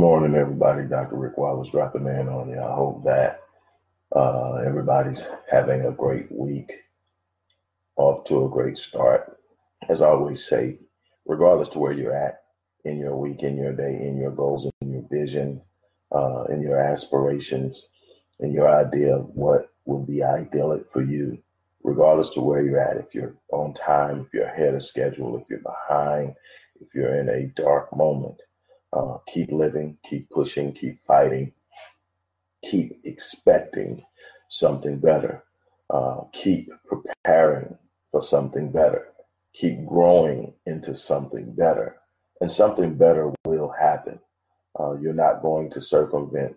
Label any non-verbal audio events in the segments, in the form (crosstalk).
morning, everybody. Dr. Rick Wallace dropping in on you. I hope that uh, everybody's having a great week, off to a great start. As I always say, regardless to where you're at in your week, in your day, in your goals, in your vision, uh, in your aspirations, in your idea of what would be idyllic for you, regardless to where you're at, if you're on time, if you're ahead of schedule, if you're behind, if you're in a dark moment uh, keep living, keep pushing, keep fighting, keep expecting something better, uh, keep preparing for something better, keep growing into something better, and something better will happen. Uh, you're not going to circumvent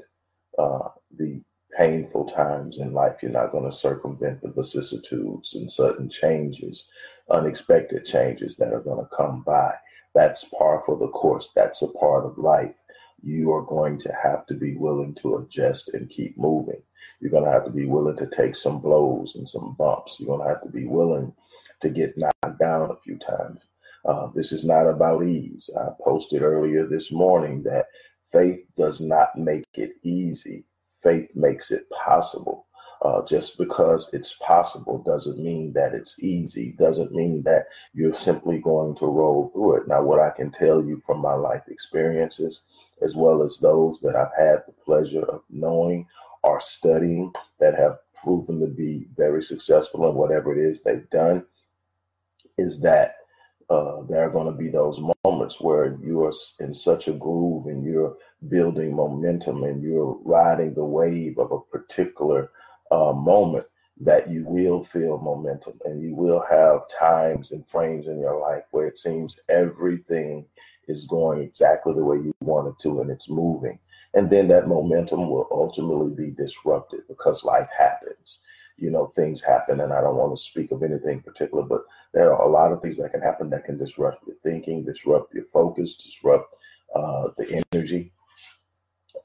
uh, the painful times in life. You're not going to circumvent the vicissitudes and sudden changes, unexpected changes that are going to come by. That's par for the course. That's a part of life. You are going to have to be willing to adjust and keep moving. You're going to have to be willing to take some blows and some bumps. You're going to have to be willing to get knocked down a few times. Uh, this is not about ease. I posted earlier this morning that faith does not make it easy, faith makes it possible. Uh, just because it's possible doesn't mean that it's easy, doesn't mean that you're simply going to roll through it. Now, what I can tell you from my life experiences, as well as those that I've had the pleasure of knowing or studying that have proven to be very successful in whatever it is they've done, is that uh, there are going to be those moments where you are in such a groove and you're building momentum and you're riding the wave of a particular uh, moment that you will feel momentum and you will have times and frames in your life where it seems everything is going exactly the way you want it to and it's moving. And then that momentum will ultimately be disrupted because life happens. You know, things happen, and I don't want to speak of anything particular, but there are a lot of things that can happen that can disrupt your thinking, disrupt your focus, disrupt uh, the energy,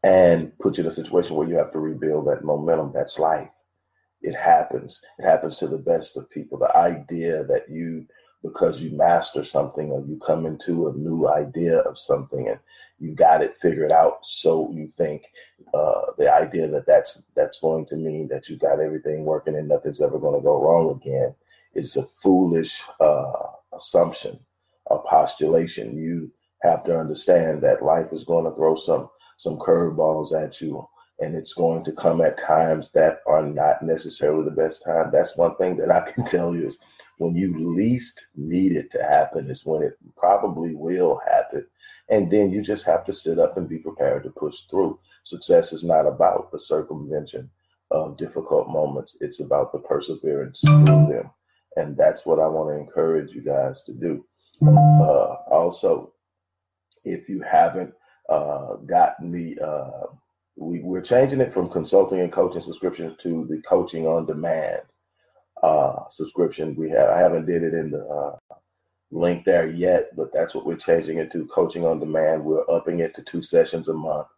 and put you in a situation where you have to rebuild that momentum. That's life it happens. It happens to the best of people. The idea that you, because you master something or you come into a new idea of something and you got it figured out, so you think uh, the idea that that's that's going to mean that you got everything working and nothing's ever going to go wrong again is a foolish uh, assumption, a postulation. You have to understand that life is going to throw some some curveballs at you and it's going to come at times that are not necessarily the best time. That's one thing that I can (laughs) tell you is when you least need it to happen is when it probably will happen. And then you just have to sit up and be prepared to push through. Success is not about the circumvention of difficult moments. It's about the perseverance through them. And that's what I want to encourage you guys to do. Uh, also, if you haven't uh, gotten the uh, we, we're changing it from consulting and coaching subscriptions to the coaching on demand uh, subscription. We have I haven't did it in the uh, link there yet, but that's what we're changing it to coaching on demand. We're upping it to two sessions a month.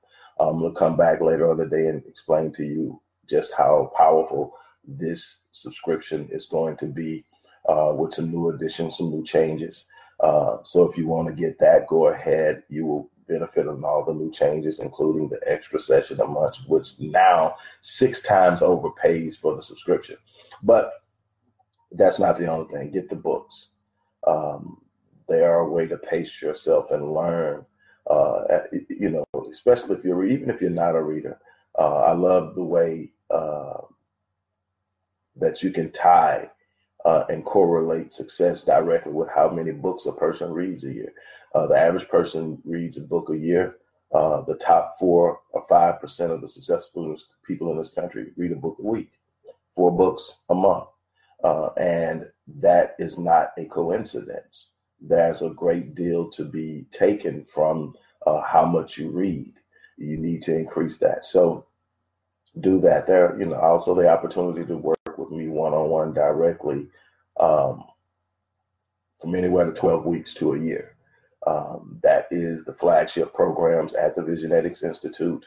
Um, we'll come back later on the day and explain to you just how powerful this subscription is going to be uh, with some new additions, some new changes. Uh, so if you want to get that, go ahead. You will benefit of all the new changes, including the extra session a month, which now six times overpays for the subscription. But that's not the only thing. Get the books. Um, they are a way to pace yourself and learn. Uh, you know, especially if you're even if you're not a reader. Uh, I love the way uh, that you can tie uh, and correlate success directly with how many books a person reads a year. Uh, the average person reads a book a year. Uh, the top four or five percent of the successful people in this country read a book a week, four books a month. Uh, and that is not a coincidence. There's a great deal to be taken from uh, how much you read. You need to increase that. So do that. There, you know, also the opportunity to work with me one on one directly um, from anywhere to 12 weeks to a year. Um, that is the flagship programs at the Visionetics Institute.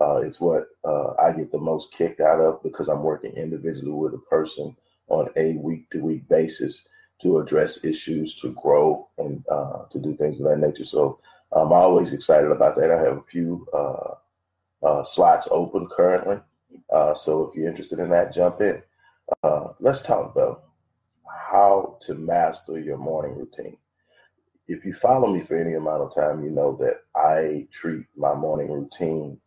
Uh, it's what uh, I get the most kicked out of because I'm working individually with a person on a week to week basis to address issues, to grow, and uh, to do things of that nature. So I'm always excited about that. I have a few uh, uh, slots open currently. Uh, so if you're interested in that, jump in. Let's talk about how to master your morning routine. If you follow me for any amount of time, you know that I treat my morning routine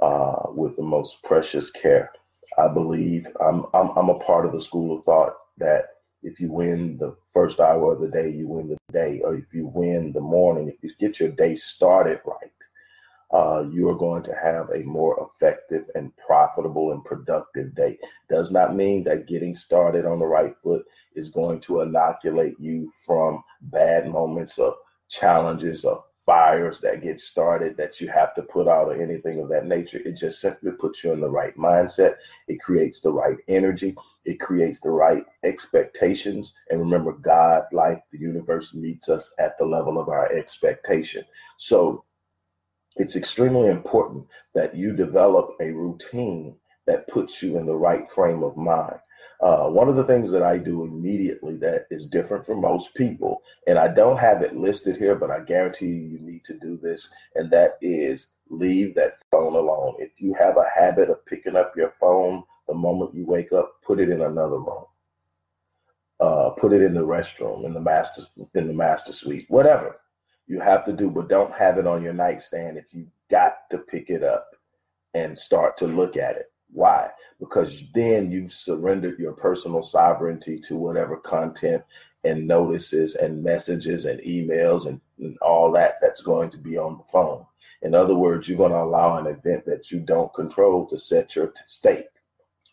uh, with the most precious care. I believe I'm, I'm, I'm a part of the school of thought that if you win the first hour of the day, you win the day, or if you win the morning, if you get your day started right, uh, you are going to have a more effective and profitable and productive day. Does not mean that getting started on the right foot is going to inoculate you from bad moments or challenges or fires that get started that you have to put out or anything of that nature. It just simply puts you in the right mindset. It creates the right energy. It creates the right expectations. And remember, God, like the universe meets us at the level of our expectation. So it's extremely important that you develop a routine that puts you in the right frame of mind. Uh, one of the things that I do immediately that is different from most people, and I don't have it listed here, but I guarantee you, you need to do this, and that is leave that phone alone. If you have a habit of picking up your phone the moment you wake up, put it in another room. Uh, put it in the restroom, in the master, in the master suite, whatever you have to do, but don't have it on your nightstand if you got to pick it up and start to look at it. Why? Because then you've surrendered your personal sovereignty to whatever content and notices and messages and emails and, and all that that's going to be on the phone. In other words, you're going to allow an event that you don't control to set your state,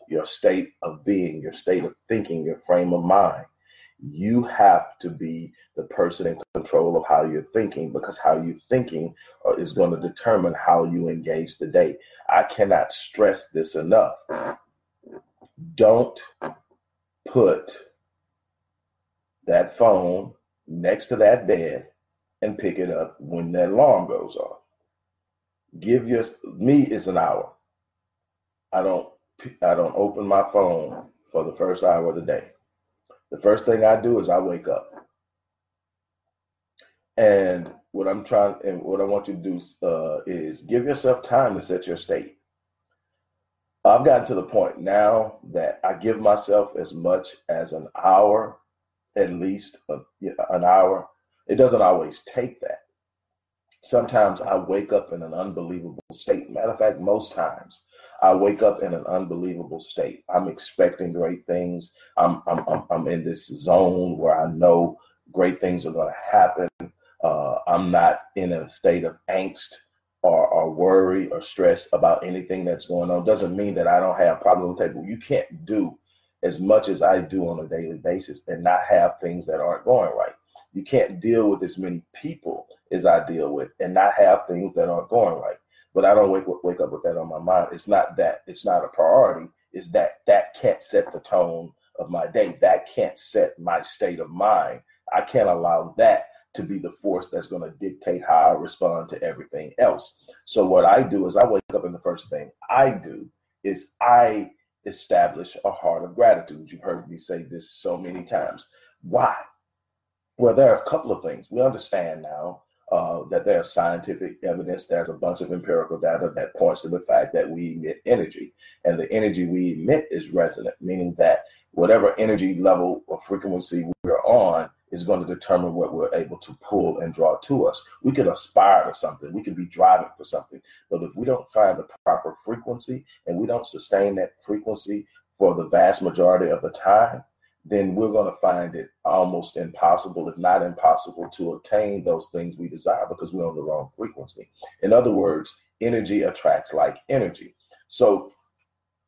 your state of being, your state of thinking, your frame of mind. You have to be the person in control of how you're thinking because how you're thinking uh, is going to determine how you engage the day. I cannot stress this enough. Don't put that phone next to that bed and pick it up when that alarm goes off. Give your me is an hour. I don't I don't open my phone for the first hour of the day. The first thing I do is I wake up. And what I'm trying and what I want you to do uh, is give yourself time to set your state. I've gotten to the point now that I give myself as much as an hour, at least a, an hour. It doesn't always take that. Sometimes I wake up in an unbelievable state. Matter of fact, most times I wake up in an unbelievable state. I'm expecting great things. I'm I'm I'm, I'm in this zone where I know great things are going to happen. Uh, I'm not in a state of angst or, or worry or stress about anything that's going on. Doesn't mean that I don't have problems with people. You can't do as much as I do on a daily basis and not have things that aren't going right. You can't deal with as many people as I deal with and not have things that aren't going right. But I don't wake wake up with that on my mind. It's not that it's not a priority. It's that that can't set the tone of my day. That can't set my state of mind. I can't allow that to be the force that's going to dictate how I respond to everything else. So what I do is I wake up and the first thing I do is I establish a heart of gratitude. You've heard me say this so many times. Why? Well, there are a couple of things. We understand now that there's scientific evidence, there's a bunch of empirical data that points to the fact that we emit energy. And the energy we emit is resonant, meaning that whatever energy level or frequency we're on is going to determine what we're able to pull and draw to us. We could aspire to something, we could be driving for something, but if we don't find the proper frequency and we don't sustain that frequency for the vast majority of the time, then we're going to find it almost impossible, if not impossible, to obtain those things we desire because we're on the wrong frequency. In other words, energy attracts like energy. So,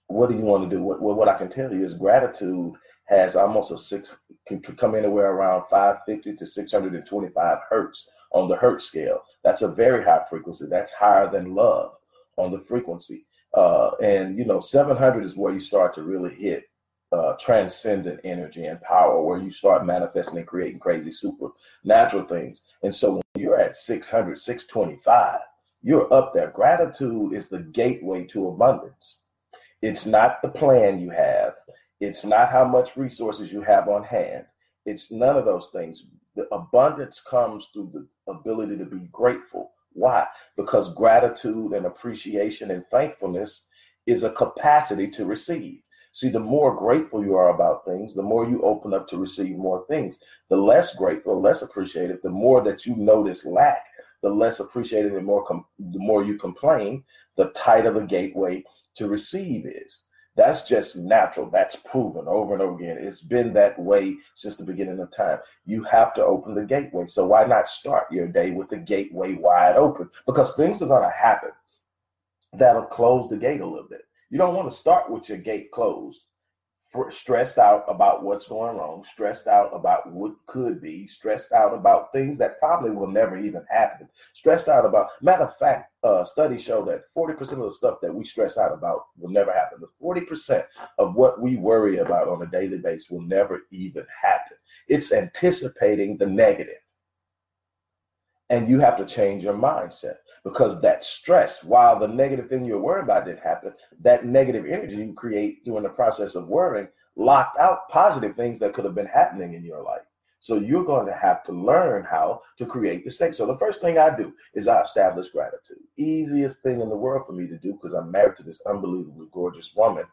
what do you want to do? What, what I can tell you is gratitude has almost a six can, can come anywhere around 550 to 625 hertz on the hertz scale. That's a very high frequency. That's higher than love on the frequency. Uh, and you know, 700 is where you start to really hit uh, transcendent energy and power, where you start manifesting and creating crazy supernatural things. And so when you're at 600, 625, you're up there. Gratitude is the gateway to abundance. It's not the plan you have. It's not how much resources you have on hand. It's none of those things. The abundance comes through the ability to be grateful. Why? Because gratitude and appreciation and thankfulness is a capacity to receive. See, the more grateful you are about things, the more you open up to receive more things. The less grateful, less appreciative, the more that you notice lack, the less appreciated and more com- the more you complain, the tighter the gateway to receive is. That's just natural. That's proven over and over again. It's been that way since the beginning of time. You have to open the gateway. So why not start your day with the gateway wide open? Because things are going to happen that'll close the gate a little bit. You don't want to start with your gate closed stressed out about what's going wrong, stressed out about what could be, stressed out about things that probably will never even happen, stressed out about, matter of fact, uh, studies show that 40% of the stuff that we stress out about will never happen. The 40% of what we worry about on a daily basis will never even happen. It's anticipating the negative. And you have to change your mindset because that stress, while the negative thing you're worried about didn't happen, that negative energy you create during the process of worrying locked out positive things that could have been happening in your life. So you're going to have to learn how to create the state. So the first thing I do is I establish gratitude. Easiest thing in the world for me to do because I'm married to this unbelievably gorgeous woman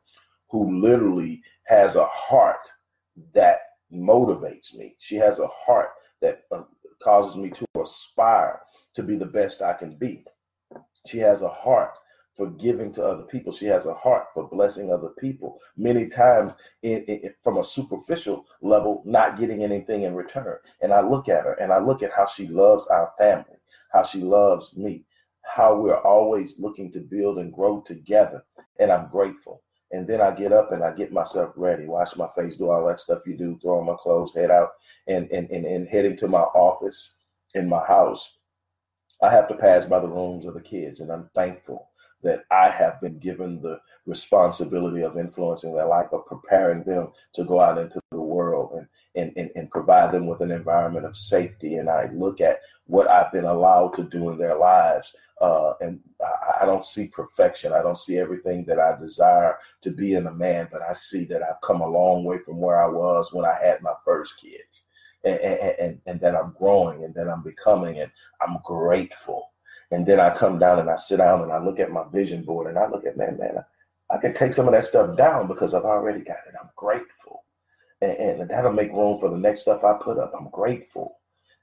who literally has a heart that motivates me. She has a heart that uh, causes me to aspire to be the best I can be. She has a heart for giving to other people. She has a heart for blessing other people. Many times, in, in, from a superficial level, not getting anything in return. And I look at her and I look at how she loves our family, how she loves me, how we're always looking to build and grow together. And I'm grateful. And then I get up and I get myself ready, wash my face, do all that stuff you do, throw on my clothes, head out, and, and, and, and heading to my office in my house I have to pass by the rooms of the kids, and I'm thankful that I have been given the responsibility of influencing their life, of preparing them to go out into the world and, and, and, and provide them with an environment of safety. And I look at what I've been allowed to do in their lives, uh, and I, I don't see perfection. I don't see everything that I desire to be in a man, but I see that I've come a long way from where I was when I had my first kids and, and, and then I'm growing and that I'm becoming and I'm grateful. And then I come down and I sit down and I look at my vision board and I look at, man, man, I, I can take some of that stuff down because I've already got it. I'm grateful. And, and that'll make room for the next stuff I put up. I'm grateful.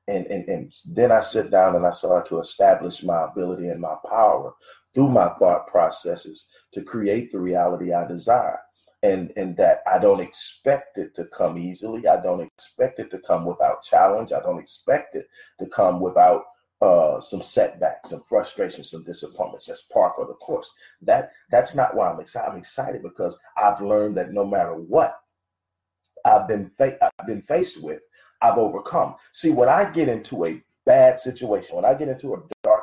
And, and, and then I sit down and I start to establish my ability and my power through my thought processes to create the reality I desire and and that I don't expect it to come easily. I don't expect it to come without challenge. I don't expect it to come without uh, some setbacks, some frustrations, some disappointments. That's part of the course. That that's not why I'm excited. I'm excited because I've learned that no matter what I've been fa- I've been faced with, I've overcome. See, when I get into a bad situation, when I get into a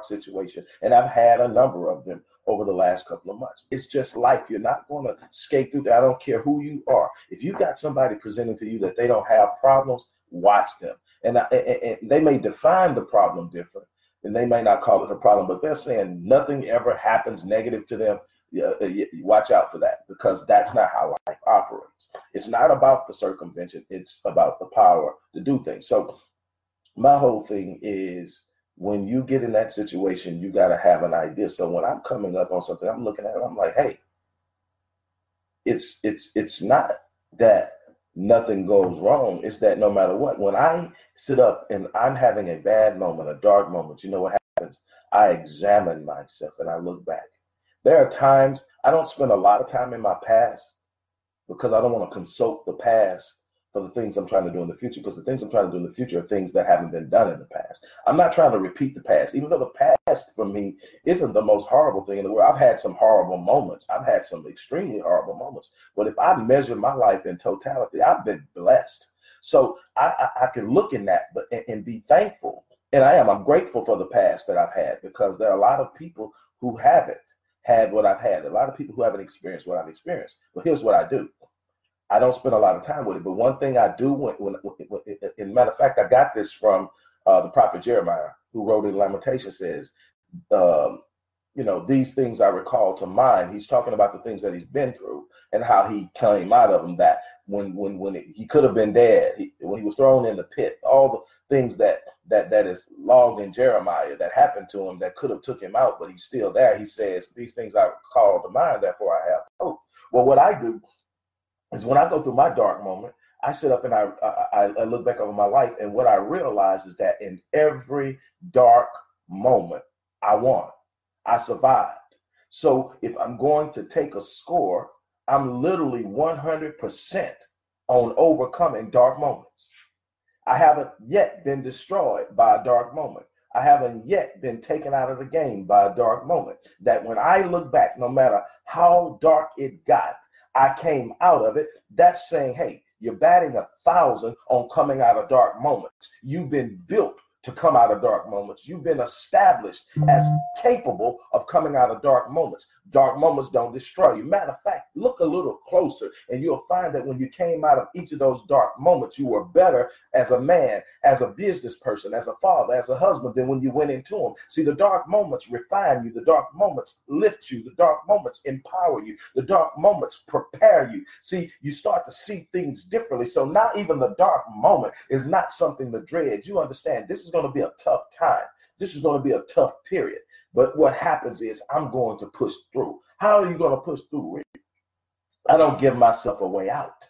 situation, and I've had a number of them over the last couple of months. It's just life. You're not going to skate through that. I don't care who you are. If you got somebody presenting to you that they don't have problems, watch them. And, and, and they may define the problem different, and they may not call it a problem, but they're saying nothing ever happens negative to them. Uh, yeah, watch out for that because that's not how life operates. It's not about the circumvention, it's about the power to do things. So, my whole thing is when you get in that situation, you got to have an idea. So when I'm coming up on something, I'm looking at it, I'm like, hey, it's it's it's not that nothing goes wrong. It's that no matter what, when I sit up and I'm having a bad moment, a dark moment, you know what happens? I examine myself and I look back. There are times I don't spend a lot of time in my past because I don't want to consult the past for the things I'm trying to do in the future because the things I'm trying to do in the future are things that haven't been done in the past. I'm not trying to repeat the past, even though the past for me isn't the most horrible thing in the world. I've had some horrible moments. I've had some extremely horrible moments. But if I measure my life in totality, I've been blessed. So I, I, I can look in that but and, and be thankful. And I am. I'm grateful for the past that I've had because there are a lot of people who haven't had what I've had. A lot of people who haven't experienced what I've experienced. But here's what I do. I don't spend a lot of time with it. But one thing I do, when, when, when in matter of fact, I got this from uh, the prophet Jeremiah, who wrote in Lamentation, says, um, you know, these things I recall to mind. He's talking about the things that he's been through and how he came out of them. That when when when it, he could have been dead, he, when he was thrown in the pit, all the things that that that is logged in Jeremiah that happened to him that could have took him out, but he's still there. He says, "These things I recall to mind, therefore I have hope." Well, what I do is when I go through my dark moment, I sit up and I, I I look back over my life, and what I realize is that in every dark moment, I won. I survived. So if I'm going to take a score, I'm literally 100% on overcoming dark moments. I haven't yet been destroyed by a dark moment. I haven't yet been taken out of the game by a dark moment. That when I look back, no matter how dark it got, I came out of it. That's saying, hey, you're batting a thousand on coming out of dark moments. You've been built to come out of dark moments. You've been established as capable of coming out of dark moments. Dark moments don't destroy you. Matter of fact, look a little closer and you'll find that when you came out of each of those dark moments, you were better as a man, as a business person, as a father, as a husband than when you went into them. See, the dark moments refine you, the dark moments lift you, the dark moments empower you, the dark moments prepare you. See, you start to see things differently. So now even the dark moment is not something to dread. You understand this is going to be a tough time. This is going to be a tough period. But what happens is I'm going to push through. How are you going to push through? I don't give myself a way out.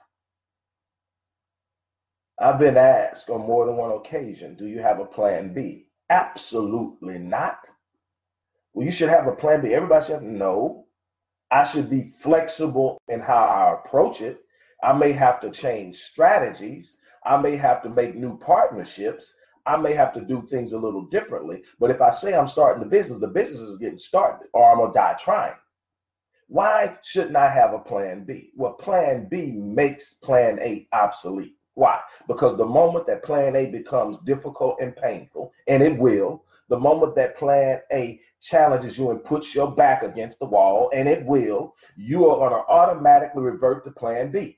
I've been asked on more than one occasion, do you have a plan B? Absolutely not. Well, you should have a plan B. Everybody should have, no. I should be flexible in how I approach it. I may have to change strategies. I may have to make new partnerships. I may have to do things a little differently. But if I say I'm starting the business, the business is getting started, or I'm gonna die trying. Why shouldn't I have a plan B? Well, plan B makes plan A obsolete. Why? Because the moment that plan A becomes difficult and painful, and it will, the moment that plan A challenges you and puts your back against the wall, and it will, you are going to automatically revert to plan B.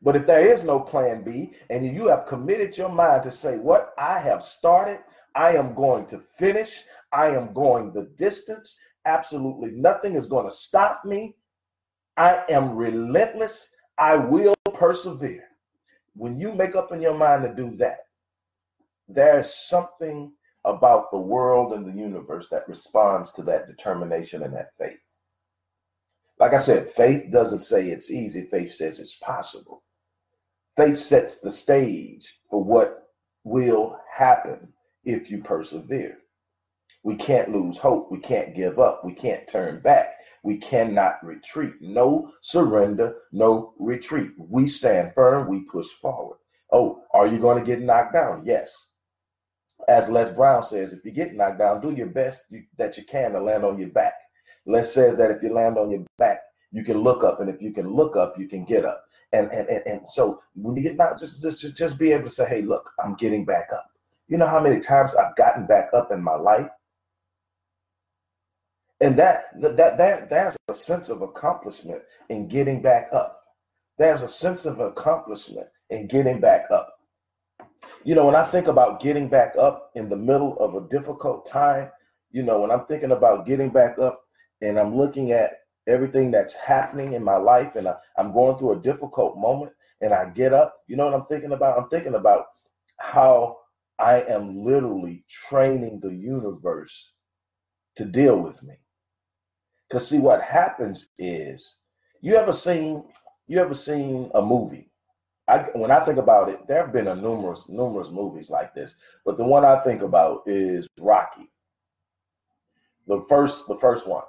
But if there is no plan B and you have committed your mind to say, What I have started, I am going to finish, I am going the distance, absolutely nothing is going to stop me. I am relentless, I will persevere. When you make up in your mind to do that, there's something about the world and the universe that responds to that determination and that faith. Like I said, faith doesn't say it's easy, faith says it's possible. Faith sets the stage for what will happen if you persevere. We can't lose hope. We can't give up. We can't turn back. We cannot retreat. No surrender, no retreat. We stand firm. We push forward. Oh, are you going to get knocked down? Yes. As Les Brown says, if you get knocked down, do your best that you can to land on your back. Les says that if you land on your back, you can look up, and if you can look up, you can get up. And, and, and, and so when you get back, just, just, just, just be able to say, hey, look, I'm getting back up. You know how many times I've gotten back up in my life? And that, that, that, that's a sense of accomplishment in getting back up. There's a sense of accomplishment in getting back up. You know, when I think about getting back up in the middle of a difficult time, you know, when I'm thinking about getting back up and I'm looking at everything that's happening in my life and I, I'm going through a difficult moment and I get up, you know what I'm thinking about? I'm thinking about how I am literally training the universe to deal with me. Cause see what happens is you ever seen you ever seen a movie? I when I think about it, there have been a numerous numerous movies like this, but the one I think about is Rocky. The first the first one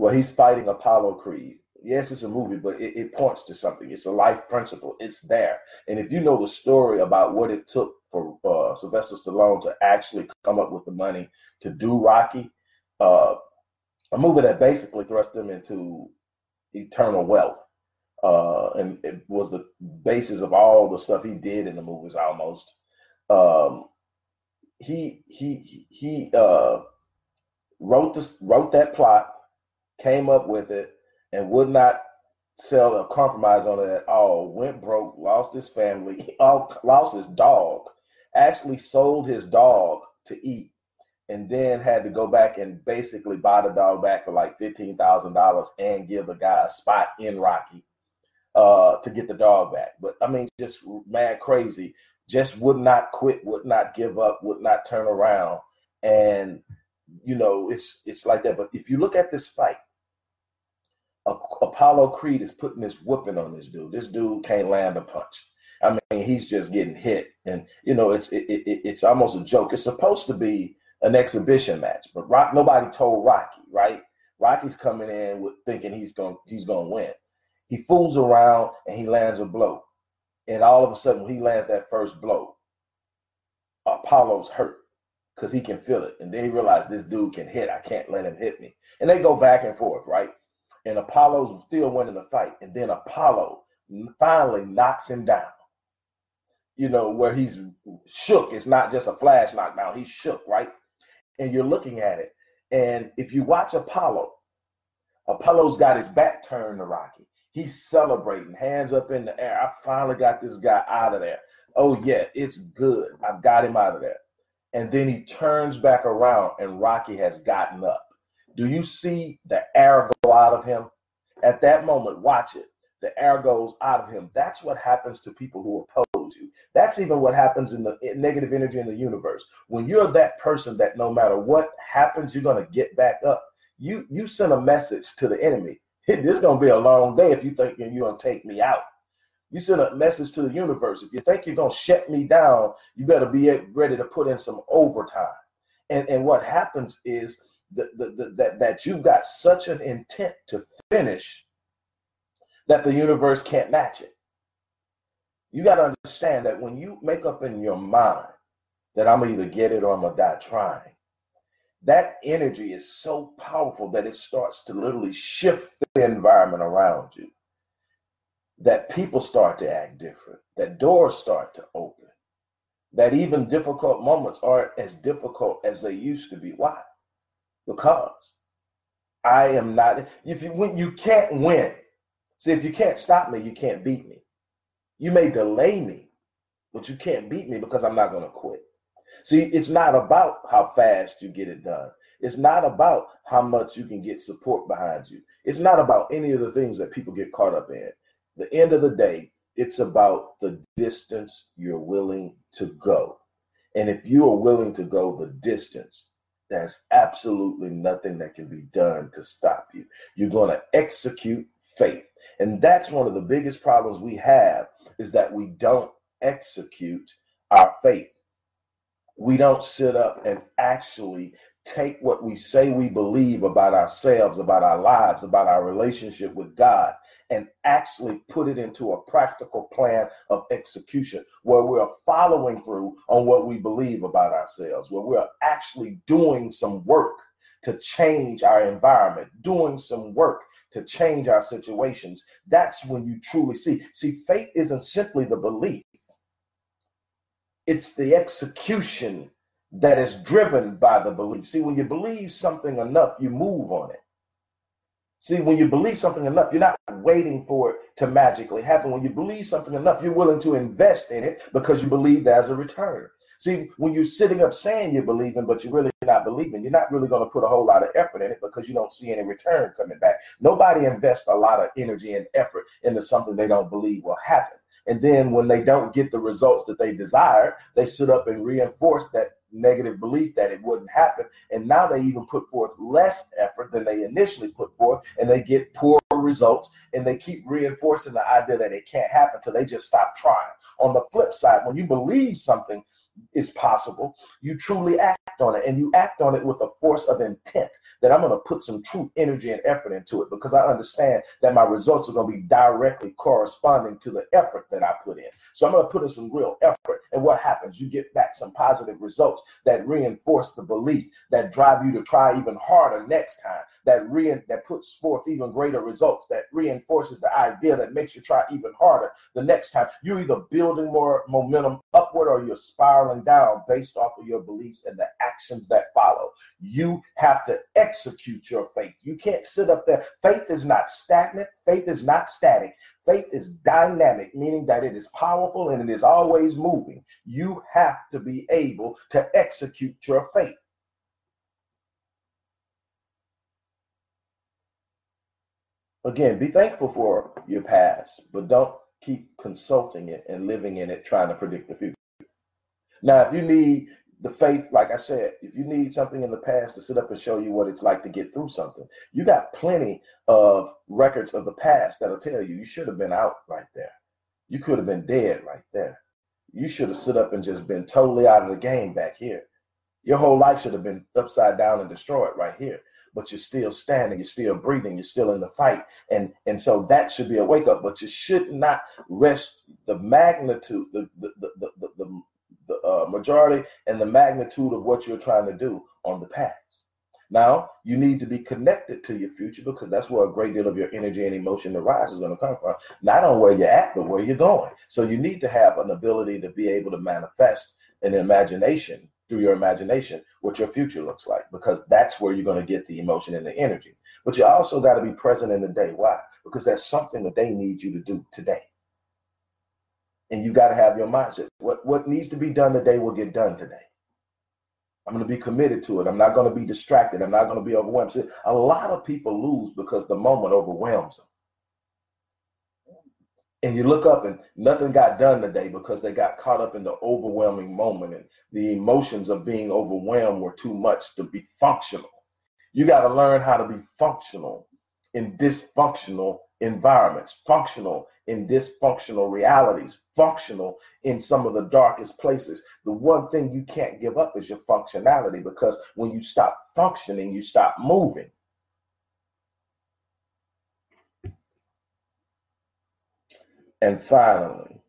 well, he's fighting Apollo Creed. Yes, it's a movie, but it, it points to something. It's a life principle. It's there. And if you know the story about what it took for uh, Sylvester Stallone to actually come up with the money to do Rocky, uh, a movie that basically thrust him into eternal wealth. Uh, and it was the basis of all the stuff he did in the movies almost. Um, he he he uh, wrote this wrote that plot came up with it, and would not sell or compromise on it at all. Went broke, lost his family, (laughs) lost his dog, actually sold his dog to eat, and then had to go back and basically buy the dog back for like fifteen thousand dollars and give the guy a spot in Rocky uh, to get the dog back. But I mean, just mad crazy. Just would not quit, would not give up, would not turn around, and you know it's it's like that. But if you look at this fight, Apollo Creed is putting this whooping on this dude. This dude can't land a punch. I mean, he's just getting hit, and you know, it's it, it, it's almost a joke. It's supposed to be an exhibition match, but Rock, nobody told Rocky, right? Rocky's coming in with thinking he's going he's going to win. He fools around and he lands a blow, and all of a sudden, when he lands that first blow, Apollo's hurt because he can feel it, and then he realizes this dude can hit. I can't let him hit me, and they go back and forth, right? And Apollo's still winning the fight, and then Apollo finally knocks him down you know, where he's shook. It's not just a flash knockdown. He's shook, right? And you're looking at it. And if you watch Apollo, Apollo's got his back turned to Rocky. He's celebrating, hands up in the air. I finally got this guy out of there. Oh, yeah, it's good. I've got him out of there. And then he turns back around and Rocky has gotten up. Do you see the air go out of him? At that moment, watch it. The air goes out of him. That's what happens to people who oppose you. That's even what happens in the negative energy in the universe. When you're that person that no matter what happens, you're gonna get back up. You you send a message to the enemy. This is gonna be a long day if you think you're gonna take me out. You send a message to the universe. If you think you're gonna shut me down, you better be ready to put in some overtime. And and what happens is that that that, you've got such an intent to finish that the universe can't match it. You got to understand that when you make up in your mind that I'm gonna either get it or I'm gonna die trying, that energy is so powerful that it starts to literally shift the environment around you. That people start to act different, that doors start to open, that even difficult moments aren't as difficult as they used to be. Why? Because I am not. If you when you can't win, see if you can't stop me, you can't beat me. You may delay me, but you can't beat me because I'm not going to quit. See, it's not about how fast you get it done. It's not about how much you can get support behind you. It's not about any of the things that people get caught up in. The end of the day, it's about the distance you're willing to go. And if you are willing to go the distance, there's absolutely nothing that can be done to stop you. You're going to execute faith. And that's one of the biggest problems we have is that we don't execute our faith. We don't sit up and actually take what we say we believe about ourselves, about our lives, about our relationship with God, and actually put it into a practical plan of execution where we're following through on what we believe about ourselves, where we're actually doing some work to change our environment, doing some work to change our situations. That's when you truly see. See, faith isn't simply the belief, it's the execution that is driven by the belief. See, when you believe something enough, you move on it. See, when you believe something enough, you're not waiting for it to magically happen. When you believe something enough, you're willing to invest in it because you believe there's a return. See, when you're sitting up saying you're believing, but you're really not believing, you're not really going to put a whole lot of effort in it because you don't see any return coming back. Nobody invests a lot of energy and effort into something they don't believe will happen. And then when they don't get the results that they desire, they sit up and reinforce that negative belief that it wouldn't happen. And now they even put forth less effort than they initially put forth, and they get poor results, and they keep reinforcing the idea that it can't happen until they just stop trying. On the flip side, when you believe something is possible, you truly act on it and you act on it with a force of intent that I'm going to put some true energy and effort into it because I understand that my results are going to be directly corresponding to the effort that I put in. So I'm going to put in some real effort. And what happens? You get back some positive results that reinforce the belief that drive you to try even harder next time, that re- that puts forth even greater results, that reinforces the idea that makes you try even harder the next time. You're either building more momentum upward or you're spiraling down based off of your beliefs and the actions that follow. You have to execute your faith. You can't sit up there. Faith is not stagnant, faith is not static. Faith is dynamic, meaning that it is powerful and it is always moving. You have to be able to execute your faith. Again, be thankful for your past, but don't keep consulting it and living in it, trying to predict the future. Now, if you need the faith, like I said, if you need something in the past to sit up and show you what it's like to get through something, you got plenty of records of the past that'll tell you you should have been out right there. You could have been dead right there. You should have stood up and just been totally out of the game back here. Your whole life should have been upside down and destroyed right here. But you're still standing, you're still breathing, you're still in the fight. And and so that should be a wake up. But you should not rest the magnitude, the the the the, the, the, uh, majority and the magnitude of what you're trying to do on the past. Now, you need to be connected to your future because that's where a great deal of your energy and emotion to rise is going to come from. Not on where you're at, but where you're going. So you need to have an ability to be able to manifest an imagination through your imagination what your future looks like because that's where you're going to get the emotion and the energy. But you also got to be present in the day. Why? Because that's something that they need you to do today. And you got to have your mindset. What what needs to be done today will get done today. I'm going to be committed to it. I'm not going to be distracted. I'm not going to be overwhelmed. See, a lot of people lose because the moment overwhelms them. And you look up and nothing got done today because they got caught up in the overwhelming moment and the emotions of being overwhelmed were too much to be functional. You got to learn how to be functional in dysfunctional environments, functional in dysfunctional realities, functional in some of the darkest places. The one thing you can't give up is your functionality because when you stop functioning, you stop moving. And finally,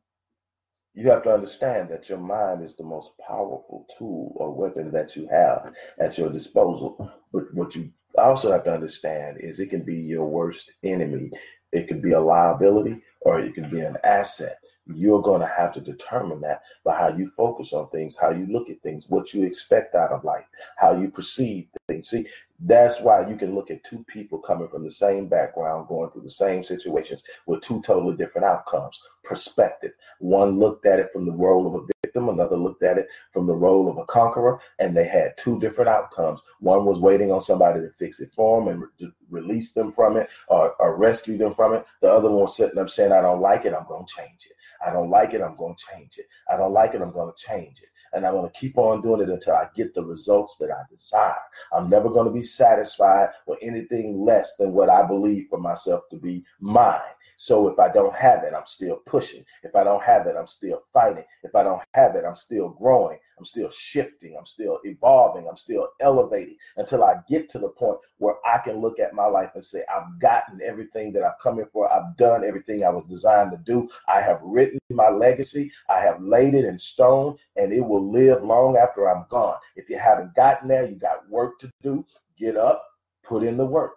you have to understand that your mind is the most powerful tool or weapon that you have at your disposal. But what you also have to understand is it can be your worst enemy. It could be a liability or it could be an asset. You're going to have to determine that by how you focus on things, how you look at things, what you expect out of life, how you perceive things. See, that's why you can look at two people coming from the same background, going through the same situations with two totally different outcomes. Perspective. One looked at it from the role of a victim, another looked at it from the role of a conqueror, and they had two different outcomes. One was waiting on somebody to fix it for them and re- release them from it or, or rescue them from it. The other one was sitting up saying, I don't like it, I'm going to change it. I don't like it, I'm going to change it. I don't like it, I'm going to change it. And I'm going to keep on doing it until I get the results that I desire. I'm never going to be satisfied with anything less than what I believe for myself to be mine. So if I don't have it, I'm still pushing. If I don't have it, I'm still fighting. If I don't have it, I'm still growing. I'm still shifting. I'm still evolving. I'm still elevating until I get to the point where I can look at my life and say, I've gotten everything that I've come here for. I've done everything I was designed to do. I have written my legacy. I have laid it in stone and it will live long after I'm gone. If you haven't gotten there, you got work to do. Get up, put in the work.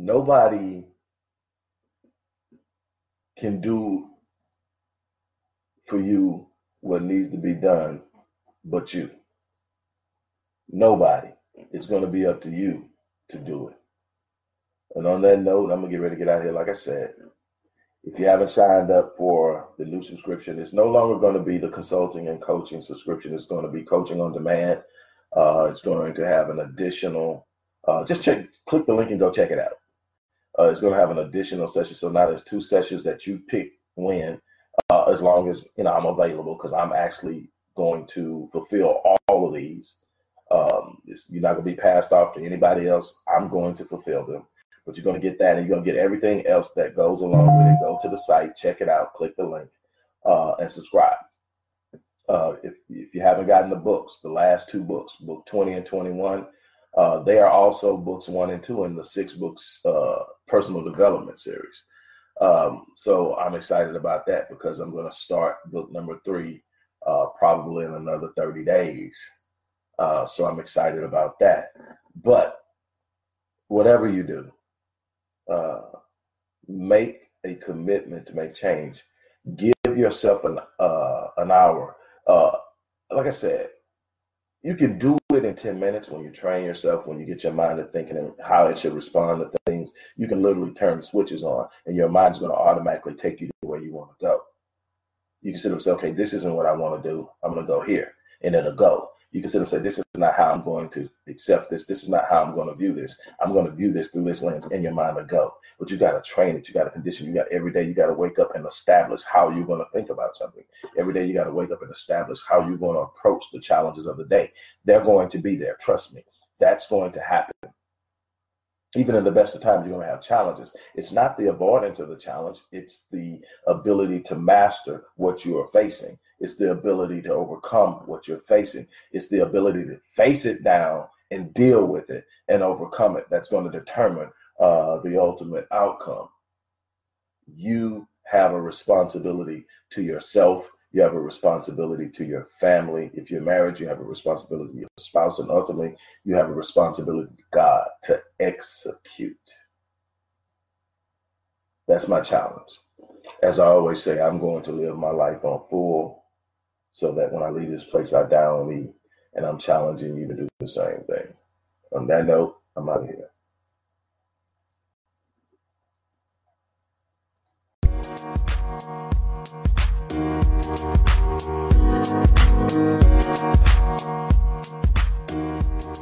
Nobody can do for you what needs to be done but you. Nobody. It's going to be up to you to do it. And on that note, I'm going to get ready to get out of here. Like I said, if you haven't signed up for the new subscription, it's no longer going to be the consulting and coaching subscription. It's going to be coaching on demand. Uh, it's going to have an additional, uh, just check, click the link and go check it out. Uh, it's going to have an additional session. So now there's two sessions that you pick when, uh, as long as you know I'm available, because I'm actually going to fulfill all of these. Um, you're not going to be passed off to anybody else. I'm going to fulfill them. But you're going to get that, and you're going to get everything else that goes along with it. Go to the site, check it out, click the link, uh, and subscribe. Uh, if if you haven't gotten the books, the last two books, book 20 and 21, uh, they are also books one and two in the six books uh, personal development series. Um, so I'm excited about that because I'm going to start book number three uh, probably in another 30 days. Uh, so I'm excited about that. But whatever you do, uh, make a commitment to make change. Give yourself an uh, an hour. like I said, you can do it in 10 minutes when you train yourself, when you get your mind to thinking and how it should respond to things. You can literally turn switches on and your mind's going to automatically take you to where you want to go. You can sit and say, okay, this isn't what I want to do. I'm going to go here. And it'll go. You can sit and say, This is not how I'm going to accept this. This is not how I'm going to view this. I'm going to view this through this lens in your mind to go. But you got to train it. You got to condition. You got every day. You got to wake up and establish how you're going to think about something. Every day you got to wake up and establish how you're going to approach the challenges of the day. They're going to be there. Trust me. That's going to happen even in the best of times, you're going to have challenges. It's not the avoidance of the challenge, it's the ability to master what you are facing. It's the ability to overcome what you're facing. It's the ability to face it down and deal with it and overcome it that's going to determine uh, the ultimate outcome. You have a responsibility to yourself you have a responsibility to your family. If you're married, you have a responsibility to your spouse, and ultimately, you have a responsibility to God to execute. That's my challenge. As I always say, I'm going to live my life on full so that when I leave this place, I die on me. And I'm challenging you to do the same thing. On that note, I'm out of here. Thank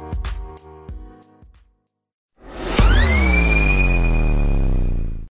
you.